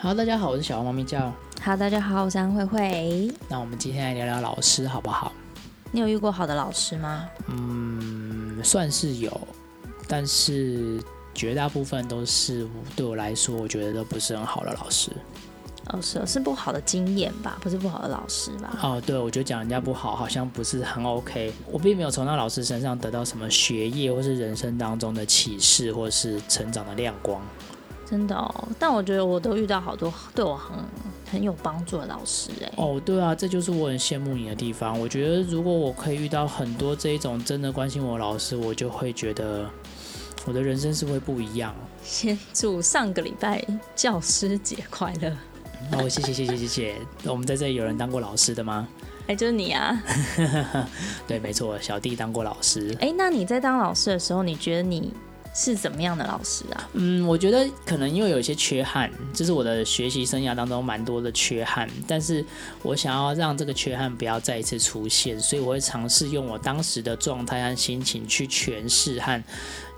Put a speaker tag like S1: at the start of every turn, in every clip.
S1: 好，大家好，我是小黄猫咪叫。
S2: 好，大家好，我是安慧慧。
S1: 那我们今天来聊聊老师好不好？
S2: 你有遇过好的老师吗？
S1: 嗯，算是有，但是绝大部分都是对我来说，我觉得都不是很好的老师。
S2: 哦，是是不好的经验吧，不是不好的老师吧？
S1: 哦，对，我觉得讲人家不好，好像不是很 OK。我并没有从那老师身上得到什么学业或是人生当中的启示，或是成长的亮光。
S2: 真的哦，但我觉得我都遇到好多对我很很有帮助的老师哎。
S1: 哦，对啊，这就是我很羡慕你的地方。我觉得如果我可以遇到很多这一种真的关心我的老师，我就会觉得我的人生是会不一样。
S2: 先祝上个礼拜教师节快乐。
S1: 哦，谢谢谢谢谢谢。我们在这里有人当过老师的吗？
S2: 哎，就是你啊。
S1: 对，没错，小弟当过老师。
S2: 哎，那你在当老师的时候，你觉得你？是怎么样的老师啊？
S1: 嗯，我觉得可能因为有一些缺憾，这是我的学习生涯当中蛮多的缺憾，但是我想要让这个缺憾不要再一次出现，所以我会尝试用我当时的状态和心情去诠释和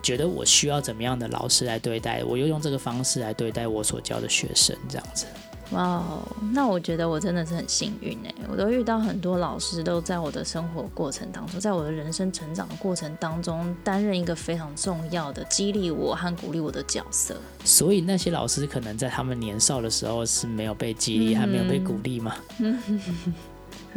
S1: 觉得我需要怎么样的老师来对待，我又用这个方式来对待我所教的学生，这样子。
S2: 哇哦，那我觉得我真的是很幸运哎，我都遇到很多老师，都在我的生活过程当中，在我的人生成长的过程当中，担任一个非常重要的激励我和鼓励我的角色。
S1: 所以那些老师可能在他们年少的时候是没有被激励，还没有被鼓励吗？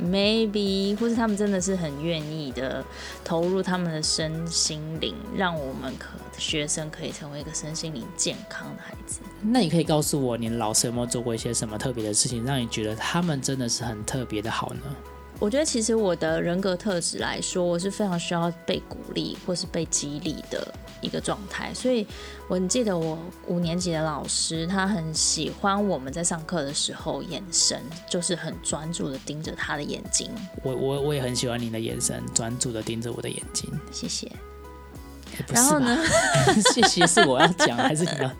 S2: Maybe，或是他们真的是很愿意的投入他们的身心灵，让我们可学生可以成为一个身心灵健康的孩子。
S1: 那你可以告诉我，你老师有没有做过一些什么特别的事情，让你觉得他们真的是很特别的好呢？
S2: 我觉得其实我的人格特质来说，我是非常需要被鼓励或是被激励的一个状态。所以我记得我五年级的老师，他很喜欢我们在上课的时候，眼神就是很专注的盯着他的眼睛。
S1: 我我我也很喜欢你的眼神，专注的盯着我的眼睛。
S2: 谢谢。
S1: 欸，
S2: 然后呢？
S1: 谢谢是我要讲还是你要讲？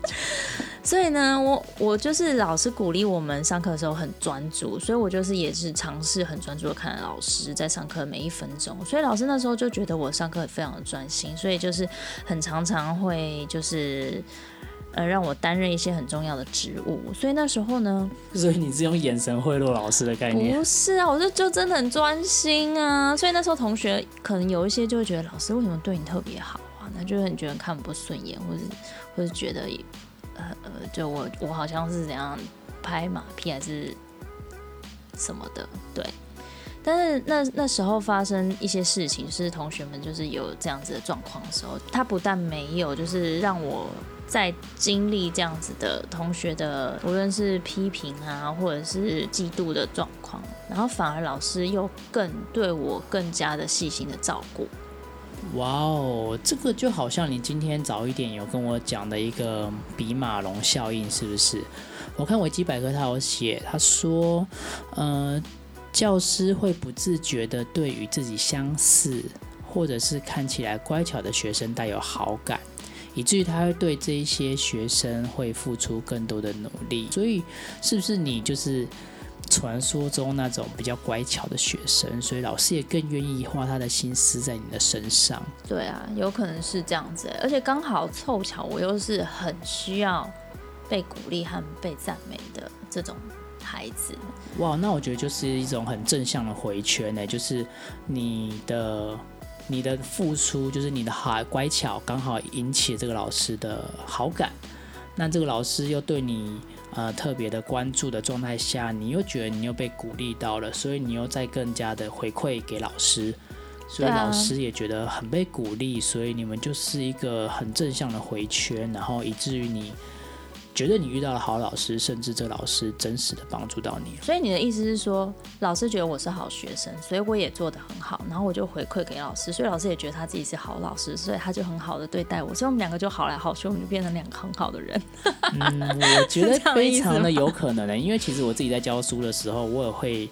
S2: 所以呢，我我就是老师鼓励我们上课的时候很专注，所以我就是也是尝试很专注的看老师在上课每一分钟。所以老师那时候就觉得我上课非常的专心，所以就是很常常会就是呃让我担任一些很重要的职务。所以那时候呢，
S1: 所以你是用眼神贿赂老师的概念？
S2: 不是啊，我就就真的很专心啊。所以那时候同学可能有一些就会觉得老师为什么对你特别好啊？那就很觉得看不顺眼，或者或者觉得。就我我好像是怎样拍马屁还是什么的，对。但是那那时候发生一些事情，是同学们就是有这样子的状况的时候，他不但没有就是让我在经历这样子的同学的无论是批评啊，或者是嫉妒的状况，然后反而老师又更对我更加的细心的照顾。
S1: 哇哦，这个就好像你今天早一点有跟我讲的一个比马龙效应，是不是？我看维基百科他有写，他说，呃，教师会不自觉地对于自己相似或者是看起来乖巧的学生带有好感，以至于他会对这一些学生会付出更多的努力。所以，是不是你就是？传说中那种比较乖巧的学生，所以老师也更愿意花他的心思在你的身上。
S2: 对啊，有可能是这样子，而且刚好凑巧我又是很需要被鼓励和被赞美的这种孩子。
S1: 哇，那我觉得就是一种很正向的回圈呢，就是你的你的付出，就是你的好乖巧，刚好引起这个老师的好感。那这个老师又对你。呃，特别的关注的状态下，你又觉得你又被鼓励到了，所以你又再更加的回馈给老师，所以老师也觉得很被鼓励，所以你们就是一个很正向的回圈，然后以至于你。觉得你遇到了好老师，甚至这个老师真实的帮助到你。
S2: 所以你的意思是说，老师觉得我是好学生，所以我也做得很好，然后我就回馈给老师，所以老师也觉得他自己是好老师，所以他就很好的对待我，所以我们两个就好来好去，我们就变成两个很好的人。
S1: 嗯，我觉得 非常的有可能的，因为其实我自己在教书的时候，我也会。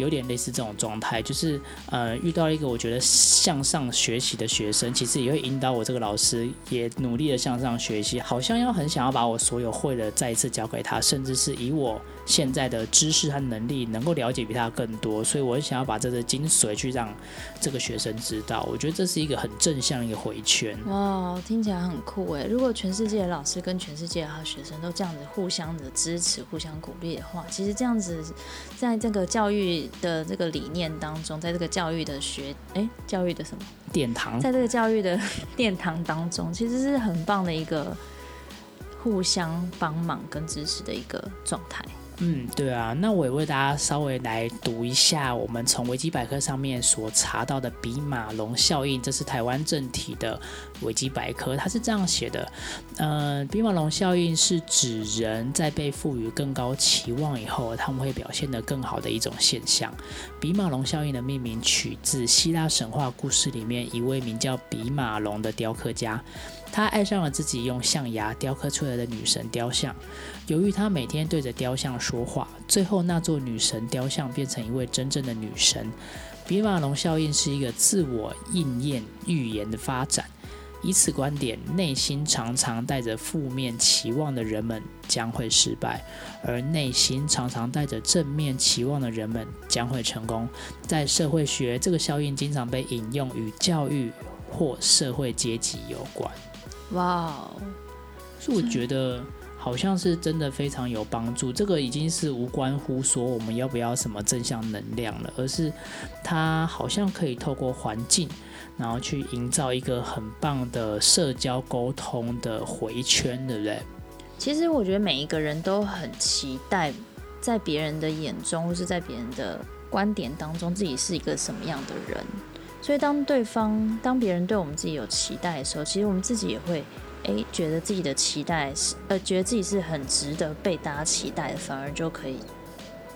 S1: 有点类似这种状态，就是呃遇到一个我觉得向上学习的学生，其实也会引导我这个老师也努力的向上学习，好像要很想要把我所有会的再一次教给他，甚至是以我现在的知识和能力能够了解比他更多，所以我想要把这个精髓去让这个学生知道，我觉得这是一个很正向的一个回圈。
S2: 哇，听起来很酷诶！如果全世界的老师跟全世界的学生都这样子互相的支持、互相鼓励的话，其实这样子在这个教育的这个理念当中，在这个教育的学诶，教育的什么
S1: 殿堂，
S2: 在这个教育的殿堂当中，其实是很棒的一个互相帮忙跟支持的一个状态。
S1: 嗯，对啊，那我也为大家稍微来读一下我们从维基百科上面所查到的比马龙效应，这是台湾正体的维基百科，它是这样写的：呃，比马龙效应是指人在被赋予更高期望以后，他们会表现得更好的一种现象。比马龙效应的命名取自希腊神话故事里面一位名叫比马龙的雕刻家。他爱上了自己用象牙雕刻出来的女神雕像，由于他每天对着雕像说话，最后那座女神雕像变成一位真正的女神。比马龙效应是一个自我应验预言的发展。以此观点，内心常常带着负面期望的人们将会失败，而内心常常带着正面期望的人们将会成功。在社会学，这个效应经常被引用与教育或社会阶级有关。
S2: 哇哦！
S1: 所以我觉得好像是真的非常有帮助。这个已经是无关乎说我们要不要什么正向能量了，而是它好像可以透过环境，然后去营造一个很棒的社交沟通的回圈，对不对？
S2: 其实我觉得每一个人都很期待，在别人的眼中，或是在别人的观点当中，自己是一个什么样的人。所以，当对方、当别人对我们自己有期待的时候，其实我们自己也会，诶，觉得自己的期待是，呃，觉得自己是很值得被大家期待的，反而就可以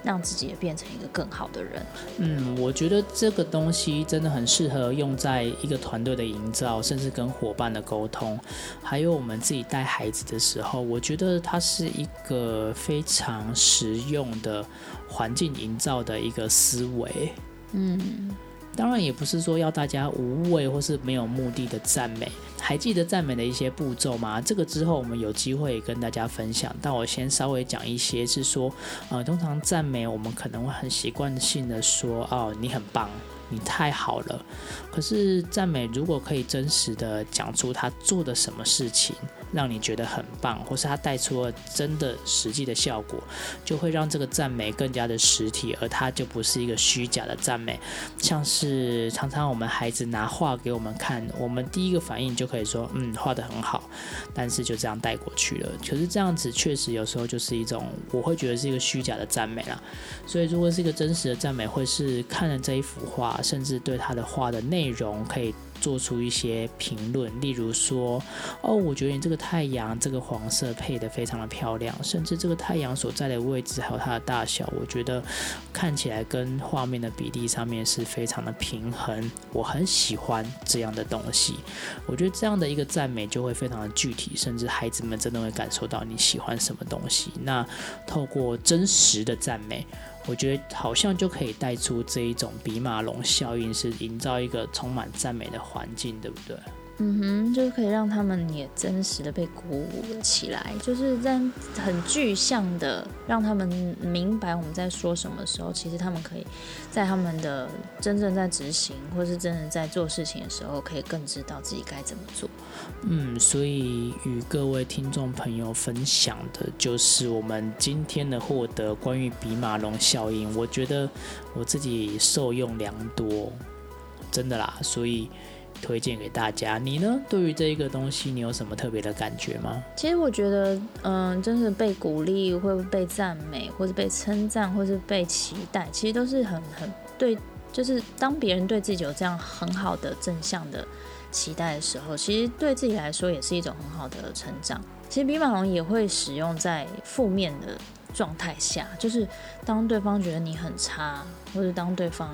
S2: 让自己也变成一个更好的人。
S1: 嗯，我觉得这个东西真的很适合用在一个团队的营造，甚至跟伙伴的沟通，还有我们自己带孩子的时候，我觉得它是一个非常实用的环境营造的一个思维。嗯。当然也不是说要大家无谓或是没有目的的赞美，还记得赞美的一些步骤吗？这个之后我们有机会跟大家分享。但我先稍微讲一些，是说，呃，通常赞美我们可能会很习惯性的说，哦，你很棒。你太好了，可是赞美如果可以真实的讲出他做的什么事情，让你觉得很棒，或是他带出了真的实际的效果，就会让这个赞美更加的实体，而它就不是一个虚假的赞美。像是常常我们孩子拿画给我们看，我们第一个反应就可以说，嗯，画得很好，但是就这样带过去了。可是这样子确实有时候就是一种，我会觉得是一个虚假的赞美啦。所以如果是一个真实的赞美，会是看了这一幅画。甚至对他的画的内容可以做出一些评论，例如说，哦，我觉得你这个太阳这个黄色配得非常的漂亮，甚至这个太阳所在的位置还有它的大小，我觉得看起来跟画面的比例上面是非常的平衡，我很喜欢这样的东西。我觉得这样的一个赞美就会非常的具体，甚至孩子们真的会感受到你喜欢什么东西。那透过真实的赞美。我觉得好像就可以带出这一种比马龙效应，是营造一个充满赞美的环境，对不对？
S2: 嗯哼，就可以让他们也真实的被鼓舞了起来，就是在很具象的让他们明白我们在说什么时候，其实他们可以在他们的真正在执行或是真的在做事情的时候，可以更知道自己该怎么做。
S1: 嗯，所以与各位听众朋友分享的就是我们今天的获得关于比马龙效应，我觉得我自己受用良多，真的啦，所以。推荐给大家，你呢？对于这一个东西，你有什么特别的感觉吗？
S2: 其实我觉得，嗯，真是被鼓励，或者被赞美，或者被称赞，或是被期待，其实都是很很对。就是当别人对自己有这样很好的正向的期待的时候，其实对自己来说也是一种很好的成长。其实比马龙也会使用在负面的状态下，就是当对方觉得你很差，或者当对方。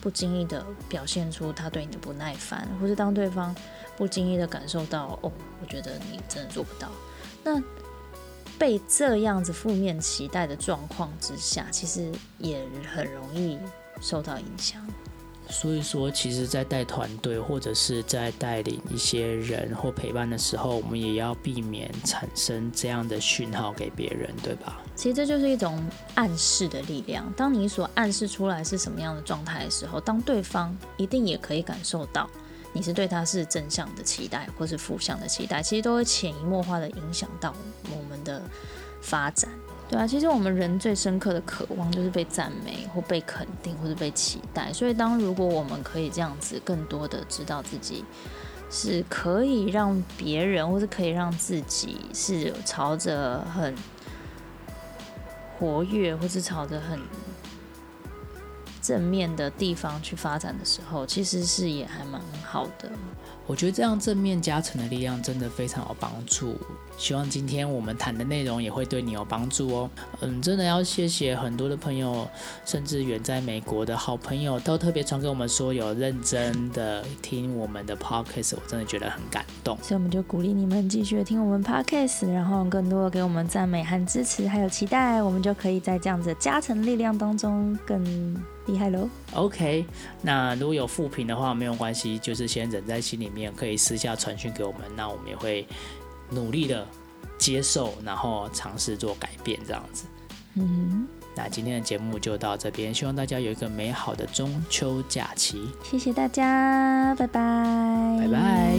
S2: 不经意的表现出他对你的不耐烦，或是当对方不经意的感受到，哦，我觉得你真的做不到。那被这样子负面期待的状况之下，其实也很容易受到影响。
S1: 所以说，其实，在带团队或者是在带领一些人或陪伴的时候，我们也要避免产生这样的讯号给别人，对吧？
S2: 其实这就是一种暗示的力量。当你所暗示出来是什么样的状态的时候，当对方一定也可以感受到你是对他是正向的期待，或是负向的期待，其实都会潜移默化的影响到我们的发展。对啊，其实我们人最深刻的渴望就是被赞美，或被肯定，或者被期待。所以，当如果我们可以这样子，更多的知道自己是可以让别人，或是可以让自己是朝着很活跃，或是朝着很正面的地方去发展的时候，其实是也还蛮好的。
S1: 我觉得这样正面加成的力量真的非常有帮助。希望今天我们谈的内容也会对你有帮助哦。嗯，真的要谢谢很多的朋友，甚至远在美国的好朋友都特别传给我们说有认真的听我们的 podcast，我真的觉得很感动。
S2: 所以我们就鼓励你们继续的听我们 podcast，然后更多的给我们赞美和支持，还有期待，我们就可以在这样子的加成力量当中更厉害喽。
S1: OK，那如果有负评的话没有关系，就是先忍在心里面，可以私下传讯给我们，那我们也会努力的接受，然后尝试做改变，这样子。
S2: 嗯哼，
S1: 那今天的节目就到这边，希望大家有一个美好的中秋假期。
S2: 谢谢大家，拜拜，
S1: 拜拜。